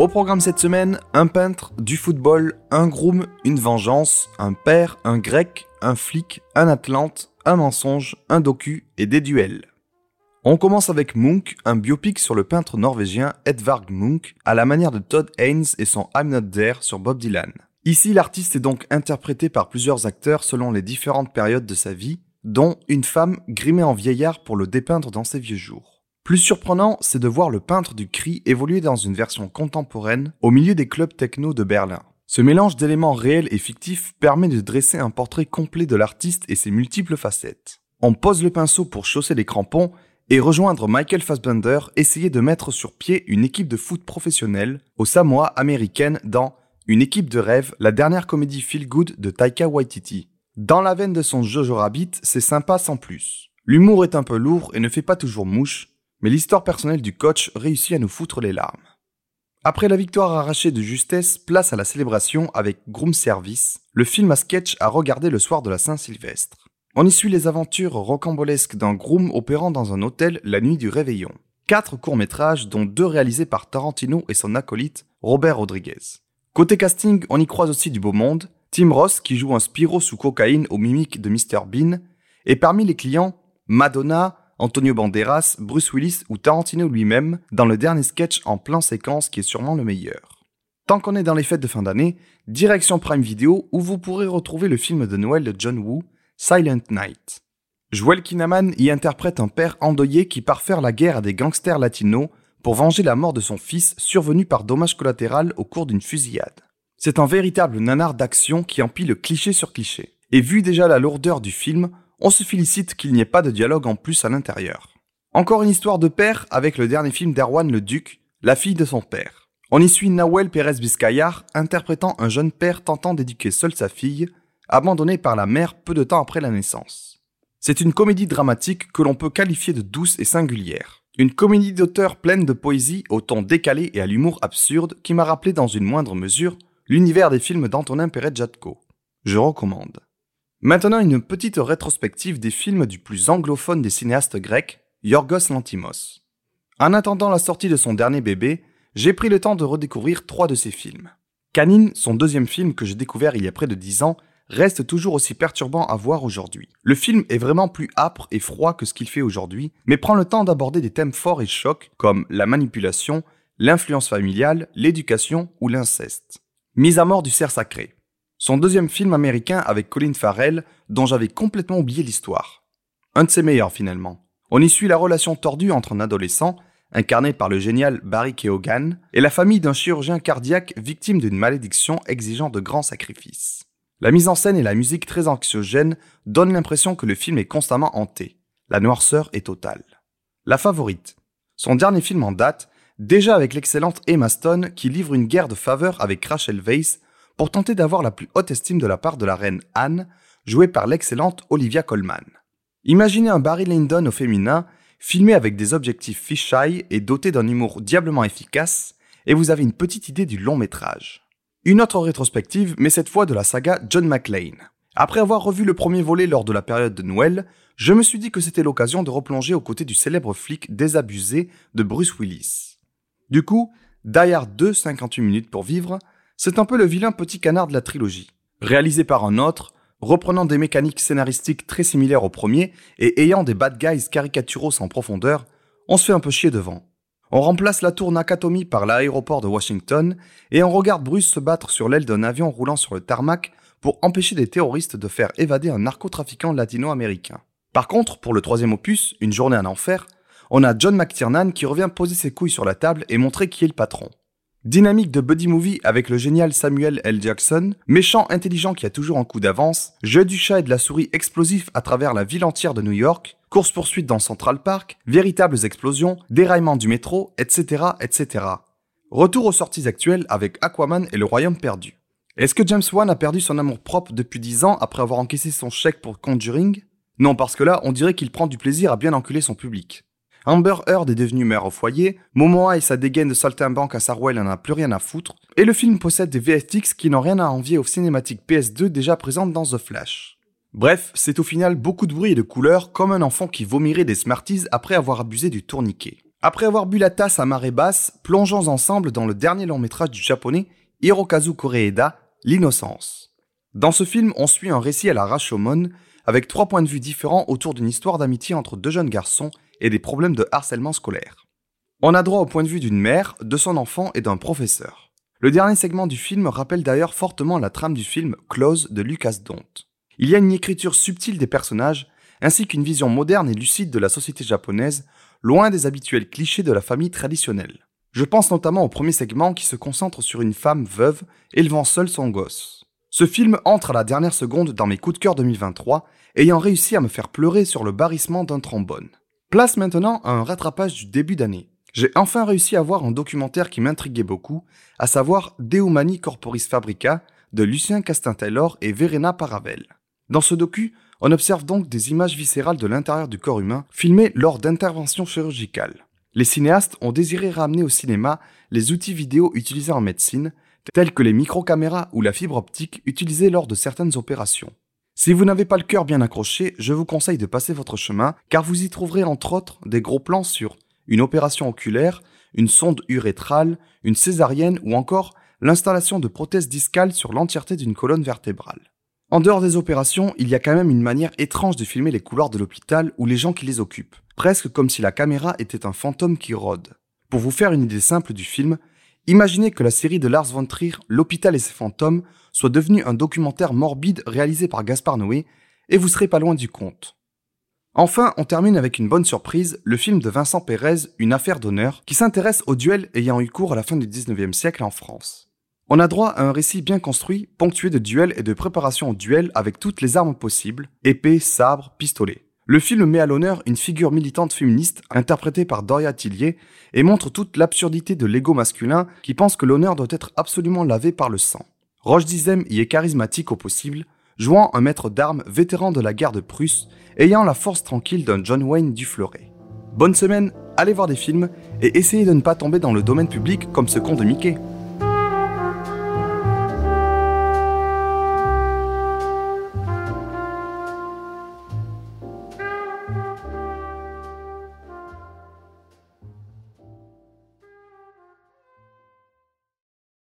Au programme cette semaine, un peintre, du football, un groom, une vengeance, un père, un grec, un flic, un atlante, un mensonge, un docu et des duels. On commence avec Munch, un biopic sur le peintre norvégien Edvard Munch, à la manière de Todd Haynes et son I'm Not There sur Bob Dylan. Ici, l'artiste est donc interprété par plusieurs acteurs selon les différentes périodes de sa vie, dont une femme grimée en vieillard pour le dépeindre dans ses vieux jours. Plus surprenant, c'est de voir le peintre du cri évoluer dans une version contemporaine au milieu des clubs techno de Berlin. Ce mélange d'éléments réels et fictifs permet de dresser un portrait complet de l'artiste et ses multiples facettes. On pose le pinceau pour chausser les crampons et rejoindre Michael Fassbender essayer de mettre sur pied une équipe de foot professionnelle au Samoa américaine dans Une équipe de rêve, la dernière comédie feel good de Taika Waititi. Dans la veine de son Jojo Rabbit, c'est sympa sans plus. L'humour est un peu lourd et ne fait pas toujours mouche, mais l'histoire personnelle du coach réussit à nous foutre les larmes. Après la victoire arrachée de justesse, place à la célébration avec Groom Service, le film à sketch à regarder le soir de la Saint-Sylvestre. On y suit les aventures rocambolesques d'un groom opérant dans un hôtel la nuit du réveillon. Quatre courts-métrages, dont deux réalisés par Tarantino et son acolyte Robert Rodriguez. Côté casting, on y croise aussi du beau monde, Tim Ross qui joue un Spiro sous cocaïne au mimique de Mr Bean, et parmi les clients, Madonna, Antonio Banderas, Bruce Willis ou Tarantino lui-même dans le dernier sketch en plan séquence qui est sûrement le meilleur. Tant qu'on est dans les fêtes de fin d'année, direction Prime Video où vous pourrez retrouver le film de Noël de John Woo, Silent Night. Joel Kinnaman y interprète un père endeuillé qui part faire la guerre à des gangsters latinos pour venger la mort de son fils survenu par dommage collatéral au cours d'une fusillade. C'est un véritable nanar d'action qui empile cliché sur cliché. Et vu déjà la lourdeur du film, on se félicite qu'il n'y ait pas de dialogue en plus à l'intérieur. Encore une histoire de père avec le dernier film d'Erwan le Duc, La fille de son père. On y suit Nahuel Pérez Vizcayar interprétant un jeune père tentant d'éduquer seule sa fille, abandonnée par la mère peu de temps après la naissance. C'est une comédie dramatique que l'on peut qualifier de douce et singulière. Une comédie d'auteur pleine de poésie au ton décalé et à l'humour absurde qui m'a rappelé dans une moindre mesure l'univers des films d'Antonin Pérez Jatko. Je recommande. Maintenant une petite rétrospective des films du plus anglophone des cinéastes grecs, Yorgos Lantimos. En attendant la sortie de son dernier bébé, j'ai pris le temps de redécouvrir trois de ses films. Canine, son deuxième film que j'ai découvert il y a près de dix ans, reste toujours aussi perturbant à voir aujourd'hui. Le film est vraiment plus âpre et froid que ce qu'il fait aujourd'hui, mais prend le temps d'aborder des thèmes forts et chocs comme la manipulation, l'influence familiale, l'éducation ou l'inceste. Mise à mort du cerf sacré. Son deuxième film américain avec Colin Farrell, dont j'avais complètement oublié l'histoire. Un de ses meilleurs finalement. On y suit la relation tordue entre un adolescent, incarné par le génial Barry Keoghan, et la famille d'un chirurgien cardiaque victime d'une malédiction exigeant de grands sacrifices. La mise en scène et la musique très anxiogène donnent l'impression que le film est constamment hanté. La noirceur est totale. La favorite. Son dernier film en date, déjà avec l'excellente Emma Stone qui livre une guerre de faveur avec Rachel Weisz pour tenter d'avoir la plus haute estime de la part de la reine Anne, jouée par l'excellente Olivia Colman. Imaginez un Barry Lyndon au féminin, filmé avec des objectifs fisheye et doté d'un humour diablement efficace, et vous avez une petite idée du long métrage. Une autre rétrospective, mais cette fois de la saga John McClane. Après avoir revu le premier volet lors de la période de Noël, je me suis dit que c'était l'occasion de replonger aux côtés du célèbre flic désabusé de Bruce Willis. Du coup, Die Hard 2, 58 minutes pour vivre, c'est un peu le vilain petit canard de la trilogie. Réalisé par un autre, reprenant des mécaniques scénaristiques très similaires au premier et ayant des bad guys caricaturaux sans profondeur, on se fait un peu chier devant. On remplace la tour Nakatomi par l'aéroport de Washington et on regarde Bruce se battre sur l'aile d'un avion roulant sur le tarmac pour empêcher des terroristes de faire évader un narcotrafiquant latino-américain. Par contre, pour le troisième opus, Une journée en enfer, on a John McTiernan qui revient poser ses couilles sur la table et montrer qui est le patron. Dynamique de buddy movie avec le génial Samuel L. Jackson, méchant intelligent qui a toujours un coup d'avance, jeu du chat et de la souris explosifs à travers la ville entière de New York, course-poursuite dans Central Park, véritables explosions, déraillement du métro, etc., etc. Retour aux sorties actuelles avec Aquaman et le Royaume perdu. Est-ce que James Wan a perdu son amour propre depuis 10 ans après avoir encaissé son chèque pour Conjuring? Non, parce que là, on dirait qu'il prend du plaisir à bien enculer son public. Amber Heard est devenue mère au foyer, Momoa et sa dégaine de saltimbanque à Sarwell n'en a plus rien à foutre, et le film possède des VFX qui n'ont rien à envier aux cinématiques PS2 déjà présentes dans The Flash. Bref, c'est au final beaucoup de bruit et de couleurs comme un enfant qui vomirait des Smarties après avoir abusé du tourniquet. Après avoir bu la tasse à marée basse, plongeons ensemble dans le dernier long métrage du japonais Hirokazu Koreeda, L'innocence. Dans ce film, on suit un récit à la Rashomon, avec trois points de vue différents autour d'une histoire d'amitié entre deux jeunes garçons et des problèmes de harcèlement scolaire. On a droit au point de vue d'une mère, de son enfant et d'un professeur. Le dernier segment du film rappelle d'ailleurs fortement la trame du film Close de Lucas Dont. Il y a une écriture subtile des personnages, ainsi qu'une vision moderne et lucide de la société japonaise, loin des habituels clichés de la famille traditionnelle. Je pense notamment au premier segment qui se concentre sur une femme veuve élevant seule son gosse. Ce film entre à la dernière seconde dans mes coups de cœur 2023, ayant réussi à me faire pleurer sur le barrissement d'un trombone. Place maintenant à un rattrapage du début d'année. J'ai enfin réussi à voir un documentaire qui m'intriguait beaucoup, à savoir Deumani Corporis Fabrica de Lucien Castin-Taylor et Verena Paravel. Dans ce docu, on observe donc des images viscérales de l'intérieur du corps humain filmées lors d'interventions chirurgicales. Les cinéastes ont désiré ramener au cinéma les outils vidéo utilisés en médecine, tels que les microcaméras ou la fibre optique utilisée lors de certaines opérations. Si vous n'avez pas le cœur bien accroché, je vous conseille de passer votre chemin, car vous y trouverez entre autres des gros plans sur une opération oculaire, une sonde urétrale, une césarienne ou encore l'installation de prothèses discales sur l'entièreté d'une colonne vertébrale. En dehors des opérations, il y a quand même une manière étrange de filmer les couloirs de l'hôpital ou les gens qui les occupent, presque comme si la caméra était un fantôme qui rôde. Pour vous faire une idée simple du film, imaginez que la série de Lars von Trier, L'hôpital et ses fantômes, soit devenu un documentaire morbide réalisé par Gaspard Noé, et vous serez pas loin du compte. Enfin, on termine avec une bonne surprise, le film de Vincent Pérez, Une affaire d'honneur, qui s'intéresse aux duels ayant eu cours à la fin du 19e siècle en France. On a droit à un récit bien construit, ponctué de duels et de préparation au duel avec toutes les armes possibles, épée, sabre, pistolet. Le film met à l'honneur une figure militante féministe interprétée par Doria Tillier et montre toute l'absurdité de l'ego masculin qui pense que l'honneur doit être absolument lavé par le sang. Roche Dizem y est charismatique au possible, jouant un maître d'armes vétéran de la guerre de Prusse, ayant la force tranquille d'un John Wayne du Fleuret. Bonne semaine, allez voir des films et essayez de ne pas tomber dans le domaine public comme ce con de Mickey.